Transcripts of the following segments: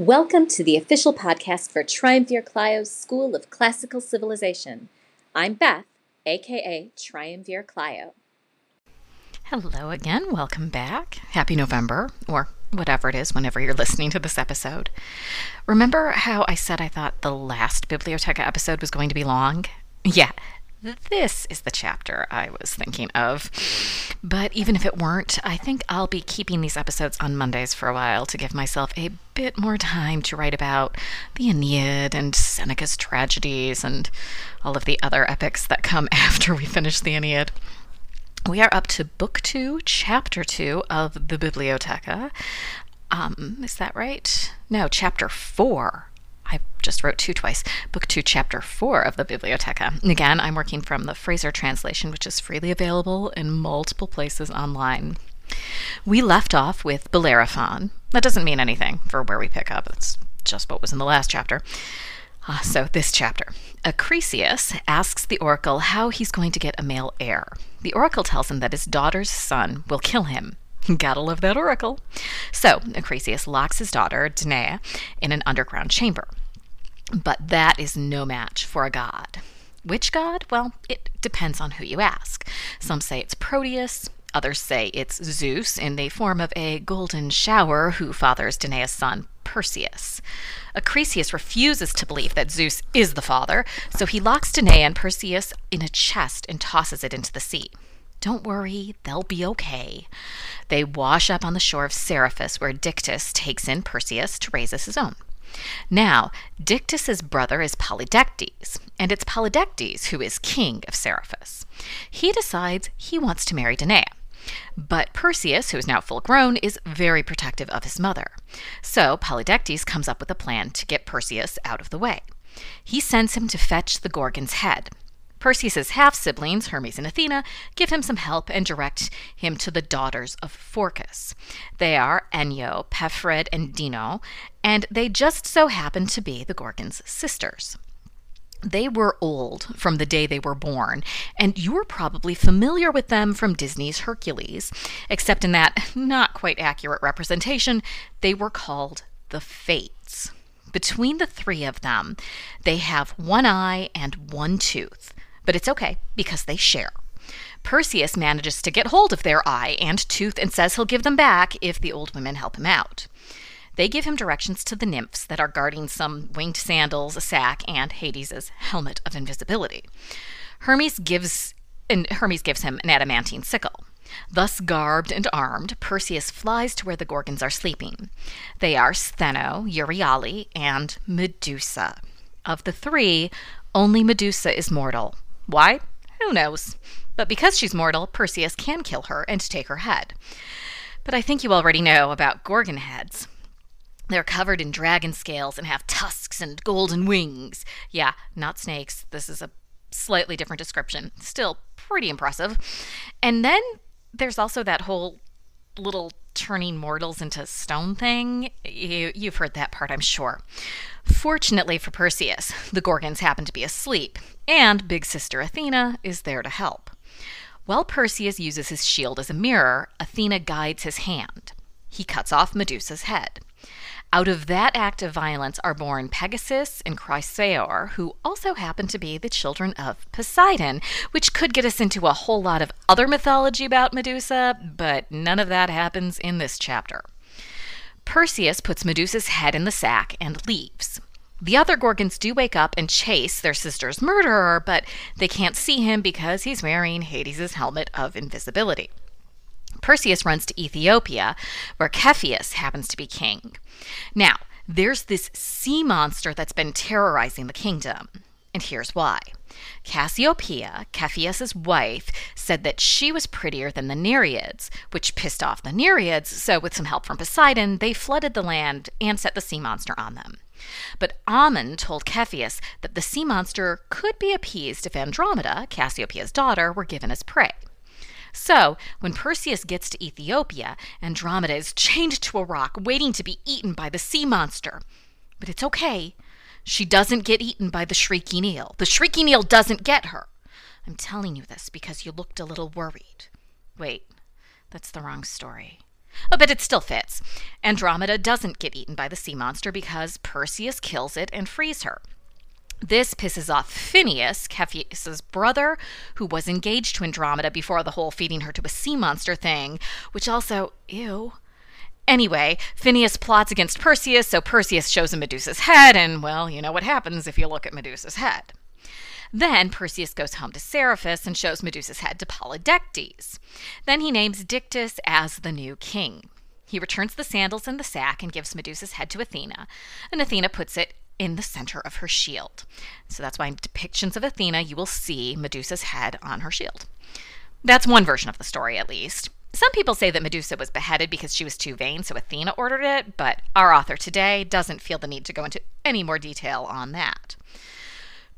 Welcome to the official podcast for Triumvir Clio's School of Classical Civilization. I'm Beth, aka Triumvir Clio. Hello again. Welcome back. Happy November, or whatever it is, whenever you're listening to this episode. Remember how I said I thought the last Bibliotheca episode was going to be long? Yeah, this is the chapter I was thinking of. But even if it weren't, I think I'll be keeping these episodes on Mondays for a while to give myself a bit more time to write about the Aeneid and Seneca's tragedies and all of the other epics that come after we finish the Aeneid. We are up to Book 2, Chapter 2 of the Bibliotheca. Um, is that right? No, Chapter 4 I just wrote two twice. Book two, chapter four of the Bibliotheca. And again, I'm working from the Frazer translation, which is freely available in multiple places online. We left off with Bellerophon. That doesn't mean anything for where we pick up. It's just what was in the last chapter. Uh, so, this chapter. Acrisius asks the oracle how he's going to get a male heir. The oracle tells him that his daughter's son will kill him. Gotta love that oracle. So, Acrisius locks his daughter, Danae, in an underground chamber. But that is no match for a god. Which god? Well, it depends on who you ask. Some say it's Proetus, others say it's Zeus in the form of a golden shower who fathers Danae's son, Perseus. Acrisius refuses to believe that Zeus is the father, so he locks Danae and Perseus in a chest and tosses it into the sea. Don't worry, they'll be okay. They wash up on the shore of Seriphus, where Dictys takes in Perseus to raise as his own. Now, Dictys's brother is Polydectes, and it's Polydectes who is king of Seriphus. He decides he wants to marry Danae. But Perseus, who is now full grown, is very protective of his mother. So Polydectes comes up with a plan to get Perseus out of the way. He sends him to fetch the Gorgon's head. Perseus's half siblings, Hermes and Athena, give him some help and direct him to the daughters of Phorcys. They are Enyo, Pephred, and Dino, and they just so happen to be the Gorgon's sisters. They were old from the day they were born, and you're probably familiar with them from Disney's Hercules, except in that not quite accurate representation, they were called the Fates. Between the three of them, they have one eye and one tooth. But it's okay because they share. Perseus manages to get hold of their eye and tooth and says he'll give them back if the old women help him out. They give him directions to the nymphs that are guarding some winged sandals, a sack, and Hades's helmet of invisibility. Hermes gives and Hermes gives him an adamantine sickle. Thus garbed and armed, Perseus flies to where the Gorgons are sleeping. They are Stheno, Euryale, and Medusa. Of the three, only Medusa is mortal, why? Who knows? But because she's mortal, Perseus can kill her and take her head. But I think you already know about Gorgon heads. They're covered in dragon scales and have tusks and golden wings. Yeah, not snakes. This is a slightly different description. Still pretty impressive. And then there's also that whole little turning mortals into stone thing. You, you've heard that part, I'm sure. Fortunately for Perseus, the Gorgons happen to be asleep, and Big Sister Athena is there to help. While Perseus uses his shield as a mirror, Athena guides his hand. He cuts off Medusa's head. Out of that act of violence are born Pegasus and Chrysaor, who also happen to be the children of Poseidon, which could get us into a whole lot of other mythology about Medusa, but none of that happens in this chapter. Perseus puts Medusa's head in the sack and leaves. The other Gorgons do wake up and chase their sister's murderer, but they can't see him because he's wearing Hades' helmet of invisibility. Perseus runs to Ethiopia, where Cepheus happens to be king. Now, there's this sea monster that's been terrorizing the kingdom, and here's why. Cassiopeia, Cepheus's wife, said that she was prettier than the Nereids, which pissed off the Nereids, so with some help from Poseidon, they flooded the land and set the sea monster on them. But Ammon told Cepheus that the sea monster could be appeased if Andromeda, Cassiopeia's daughter, were given as prey. So, when Perseus gets to Ethiopia, Andromeda is chained to a rock, waiting to be eaten by the sea monster. But it's okay. She doesn't get eaten by the shrieking eel. The shrieking eel doesn't get her. I'm telling you this because you looked a little worried. Wait, that's the wrong story. Oh, but it still fits. Andromeda doesn't get eaten by the sea monster because Perseus kills it and frees her. This pisses off Phineus, Cepheus's brother, who was engaged to Andromeda before the whole feeding her to a sea monster thing, which also, ew. Anyway, Phineus plots against Perseus, so Perseus shows him Medusa's head, and well, you know what happens if you look at Medusa's head. Then Perseus goes home to Seriphus and shows Medusa's head to Polydectes. Then he names Dictys as the new king. He returns the sandals and the sack and gives Medusa's head to Athena, and Athena puts it in the center of her shield. So that's why in depictions of Athena, you will see Medusa's head on her shield. That's one version of the story, at least. Some people say that Medusa was beheaded because she was too vain, so Athena ordered it, but our author today doesn't feel the need to go into any more detail on that.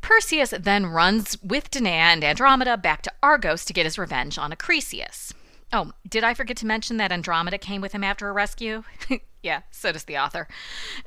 Perseus then runs with Danae and Andromeda back to Argos to get his revenge on Acrisius. Oh, did I forget to mention that Andromeda came with him after a rescue? yeah, so does the author.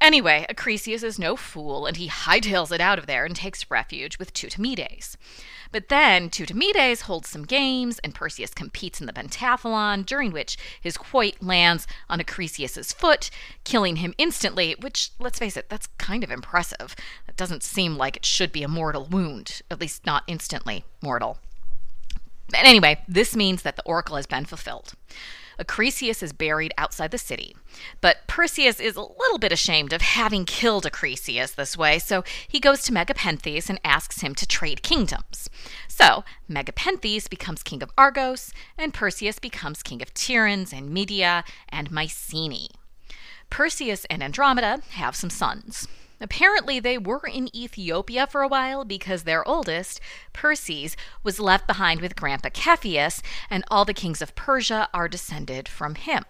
Anyway, Acrisius is no fool, and he hightails it out of there and takes refuge with Teutamides. But then Teutamides holds some games, and Perseus competes in the pentathlon, during which his quoit lands on Acrisius's foot, killing him instantly, which, let's face it, that's kind of impressive. That doesn't seem like it should be a mortal wound, at least not instantly mortal. But anyway, this means that the oracle has been fulfilled. Acrisius is buried outside the city, but Perseus is a little bit ashamed of having killed Acrisius this way, so he goes to Megapenthes and asks him to trade kingdoms. So, Megapenthes becomes king of Argos, and Perseus becomes king of Tiryns and Midea and Mycenae. Perseus and Andromeda have some sons. Apparently, they were in Ethiopia for a while because their oldest, Perses, was left behind with Grandpa Cepheus, and all the kings of Persia are descended from him.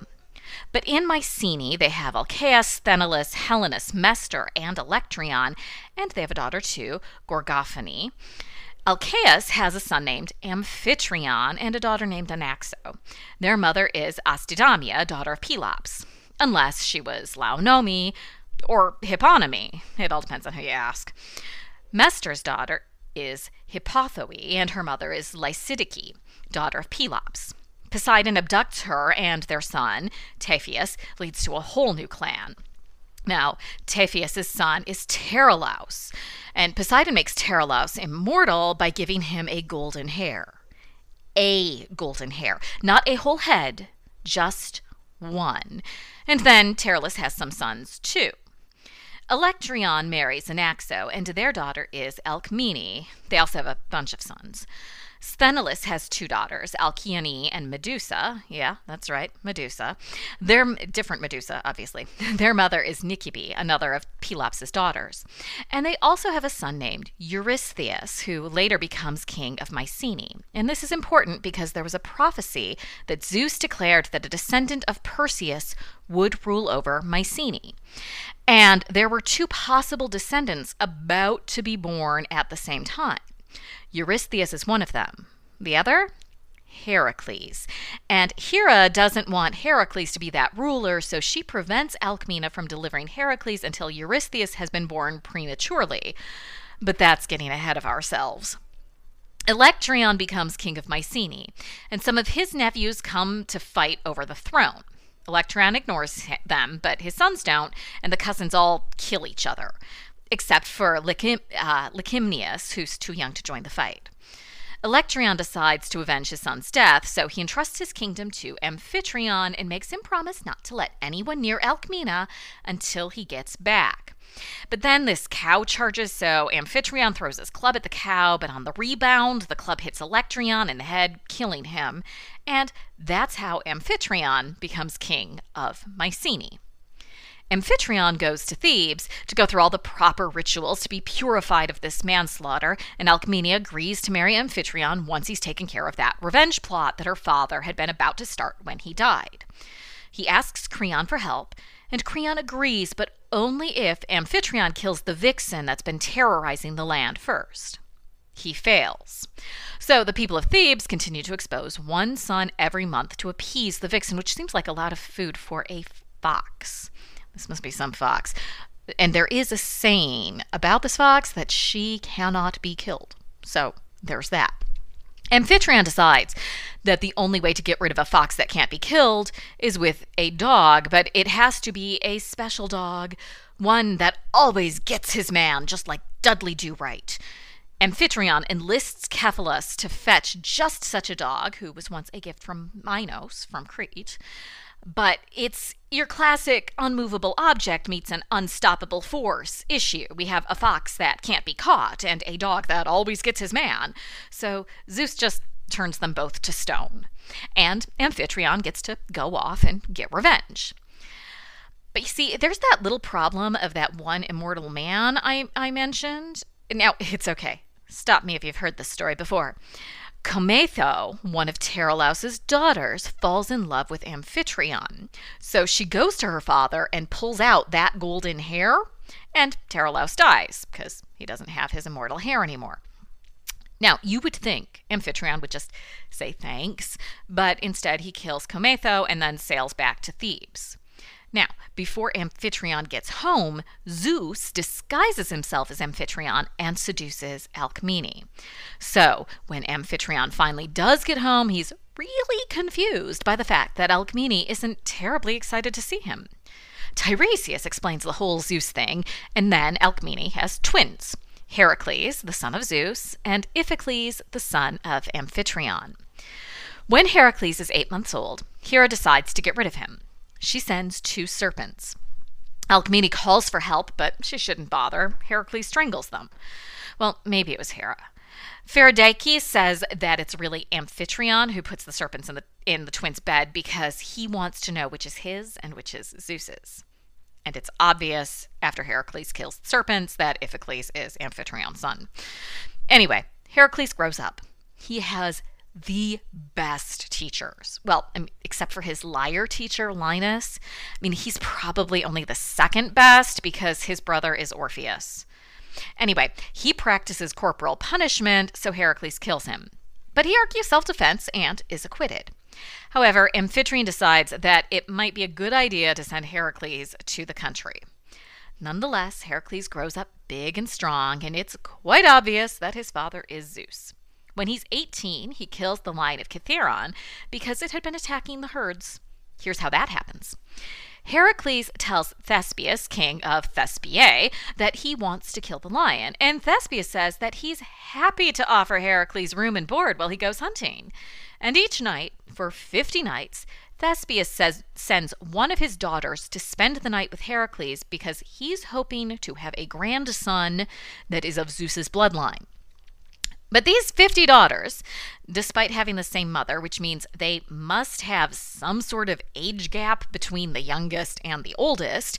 But in Mycenae, they have Alcaeus, Sthenelus, Helenus, Mestor, and Electryon, and they have a daughter too, Gorgophone. Alcaeus has a son named Amphitryon and a daughter named Anaxo. Their mother is Astidamia, daughter of Pelops unless she was Laonome, or Hippomene. It all depends on who you ask. Mestor's daughter is Hippothoe, and her mother is Lysidice, daughter of Pelops. Poseidon abducts her and their son, Taphius, leads to a whole new clan. Now, Taphius' son is Pterelaus, and Poseidon makes Pterelaus immortal by giving him a golden hair. A golden hair, not a whole head, just one. And then Pterelaus has some sons too. Electryon marries Anaxo, and their daughter is Alcmene. They also have a bunch of sons. Sthenelus has two daughters, Alcyone and Medusa. Yeah, that's right, Medusa. They're different Medusa, obviously. Their mother is Nicippe, another of Pelops' daughters. And they also have a son named Eurystheus, who later becomes king of Mycenae. And this is important because there was a prophecy that Zeus declared that a descendant of Perseus would rule over Mycenae. And there were two possible descendants about to be born at the same time. Eurystheus is one of them. The other? Heracles. And Hera doesn't want Heracles to be that ruler, so she prevents Alcmena from delivering Heracles until Eurystheus has been born prematurely. But that's getting ahead of ourselves. Electryon becomes king of Mycenae, and some of his nephews come to fight over the throne. Electryon ignores them, but his sons don't, and the cousins all kill each other, except for Lycim- uh, who's too young to join the fight. Electryon decides to avenge his son's death, so he entrusts his kingdom to Amphitryon and makes him promise not to let anyone near Alcmena until he gets back. But then this cow charges, so Amphitryon throws his club at the cow, but on the rebound, the club hits Electryon in the head, killing him. And that's how Amphitryon becomes king of Mycenae. Amphitryon goes to Thebes to go through all the proper rituals to be purified of this manslaughter, and Alcmene agrees to marry Amphitryon once he's taken care of that revenge plot that her father had been about to start when he died. He asks Creon for help, and Creon agrees, but only if Amphitryon kills the vixen that's been terrorizing the land first. He fails. So the people of Thebes continue to expose one son every month to appease the vixen, which seems like a lot of food for a fox. This must be some fox. And there is a saying about this fox that she cannot be killed. So there's that. Amphitryon decides that the only way to get rid of a fox that can't be killed is with a dog, but it has to be a special dog, one that always gets his man, just like Dudley Do Right. Amphitryon enlists Cephalus to fetch just such a dog, who was once a gift from Minos from Crete. But it's your classic unmovable object meets an unstoppable force issue. We have a fox that can't be caught and a dog that always gets his man. So Zeus just turns them both to stone. And Amphitryon gets to go off and get revenge. But you see, there's that little problem of that one immortal man I, I mentioned. Now, it's okay. Stop me if you've heard this story before. Comaetho, one of Pterelaus's daughters, falls in love with Amphitryon. So she goes to her father and pulls out that golden hair, and Pterelaus dies because he doesn't have his immortal hair anymore. Now, you would think Amphitryon would just say thanks, but instead he kills Comaetho and then sails back to Thebes. Now, before Amphitryon gets home, Zeus disguises himself as Amphitryon and seduces Alcmene. So, when Amphitryon finally does get home, he's really confused by the fact that Alcmene isn't terribly excited to see him. Tiresias explains the whole Zeus thing, and then Alcmene has twins Heracles, the son of Zeus, and Iphicles, the son of Amphitryon. When Heracles is eight months old, Hera decides to get rid of him she sends two serpents. Alcmene calls for help, but she shouldn't bother. Heracles strangles them. Well, maybe it was Hera. Pherecydes says that it's really Amphitryon who puts the serpents in the in the twins' bed because he wants to know which is his and which is Zeus's. And it's obvious after Heracles kills the serpents that Iphicles is Amphitryon's son. Anyway, Heracles grows up. He has the best teachers. Well, except for his lyre teacher, Linus. I mean, he's probably only the second best because his brother is Orpheus. Anyway, he practices corporal punishment, so Heracles kills him. But he argues self defense and is acquitted. However, Amphitryon decides that it might be a good idea to send Heracles to the country. Nonetheless, Heracles grows up big and strong, and it's quite obvious that his father is Zeus. When he's 18, he kills the lion of Kithaeron because it had been attacking the herds. Here's how that happens. Heracles tells Thespius, king of Thespiae, that he wants to kill the lion, and Thespius says that he's happy to offer Heracles room and board while he goes hunting. And each night, for 50 nights, Thespius says, sends one of his daughters to spend the night with Heracles because he's hoping to have a grandson that is of Zeus's bloodline. But these 50 daughters, despite having the same mother, which means they must have some sort of age gap between the youngest and the oldest,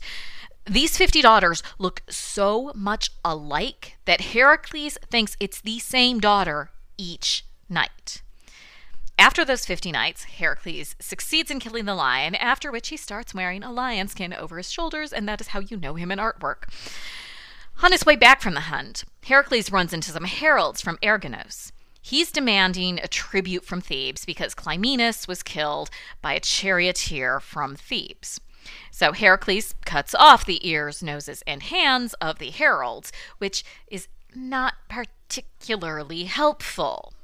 these 50 daughters look so much alike that Heracles thinks it's the same daughter each night. After those 50 nights, Heracles succeeds in killing the lion, after which he starts wearing a lion skin over his shoulders, and that is how you know him in artwork. On his way back from the hunt, Heracles runs into some heralds from Erginus. He's demanding a tribute from Thebes because Clymenus was killed by a charioteer from Thebes. So Heracles cuts off the ears, noses, and hands of the heralds, which is not particularly helpful.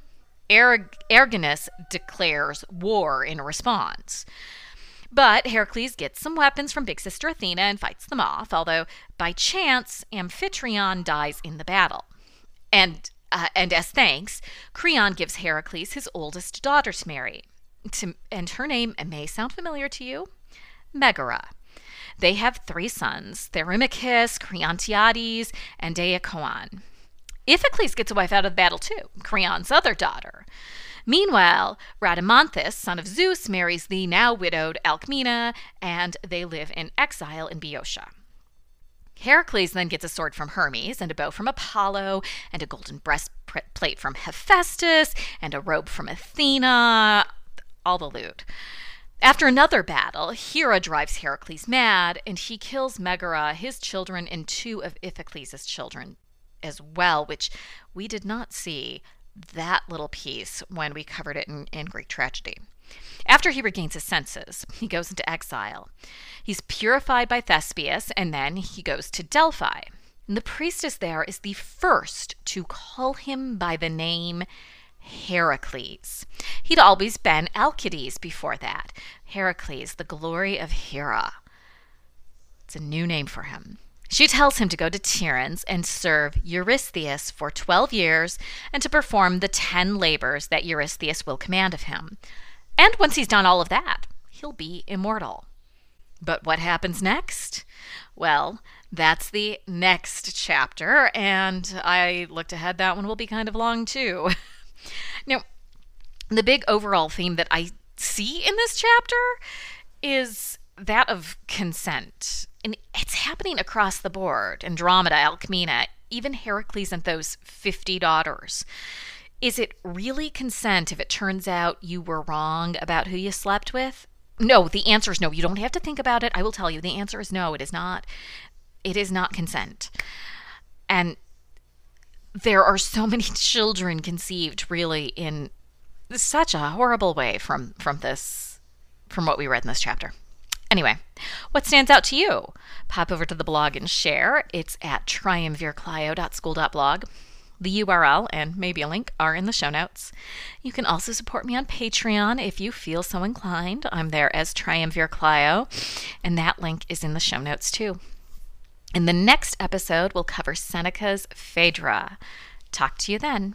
Er- Erginus declares war in response. But Heracles gets some weapons from big sister Athena and fights them off, although by chance Amphitryon dies in the battle. And uh, and as thanks, Creon gives Heracles his oldest daughter to marry. To, and her name may sound familiar to you Megara. They have three sons Therimachus, Creontiades, and Deicoon. Iphicles gets a wife out of the battle too, Creon's other daughter. Meanwhile, Rhadamanthus, son of Zeus, marries the now widowed Alcmena, and they live in exile in Boeotia. Heracles then gets a sword from Hermes, and a bow from Apollo, and a golden breastplate from Hephaestus, and a robe from Athena, all the loot. After another battle, Hera drives Heracles mad, and he kills Megara, his children, and two of Iphicles' children as well, which we did not see that little piece when we covered it in, in Greek tragedy. After he regains his senses, he goes into exile. He's purified by Thespius, and then he goes to Delphi. And the priestess there is the first to call him by the name Heracles. He'd always been Alcides before that. Heracles, the glory of Hera. It's a new name for him. She tells him to go to Tiryns and serve Eurystheus for 12 years and to perform the 10 labors that Eurystheus will command of him. And once he's done all of that, he'll be immortal. But what happens next? Well, that's the next chapter, and I looked ahead, that one will be kind of long too. now, the big overall theme that I see in this chapter is that of consent. And it's happening across the board Andromeda, Alcmena, even Heracles and those 50 daughters. Is it really consent if it turns out you were wrong about who you slept with? No, the answer is no. You don't have to think about it. I will tell you. The answer is no. It is not. It is not consent. And there are so many children conceived really in such a horrible way from from this from what we read in this chapter. Anyway, what stands out to you? Pop over to the blog and share. It's at triumvirclio.school.blog. The URL and maybe a link are in the show notes. You can also support me on Patreon if you feel so inclined. I'm there as Triumvir Clio, and that link is in the show notes too. In the next episode, we'll cover Seneca's Phaedra. Talk to you then.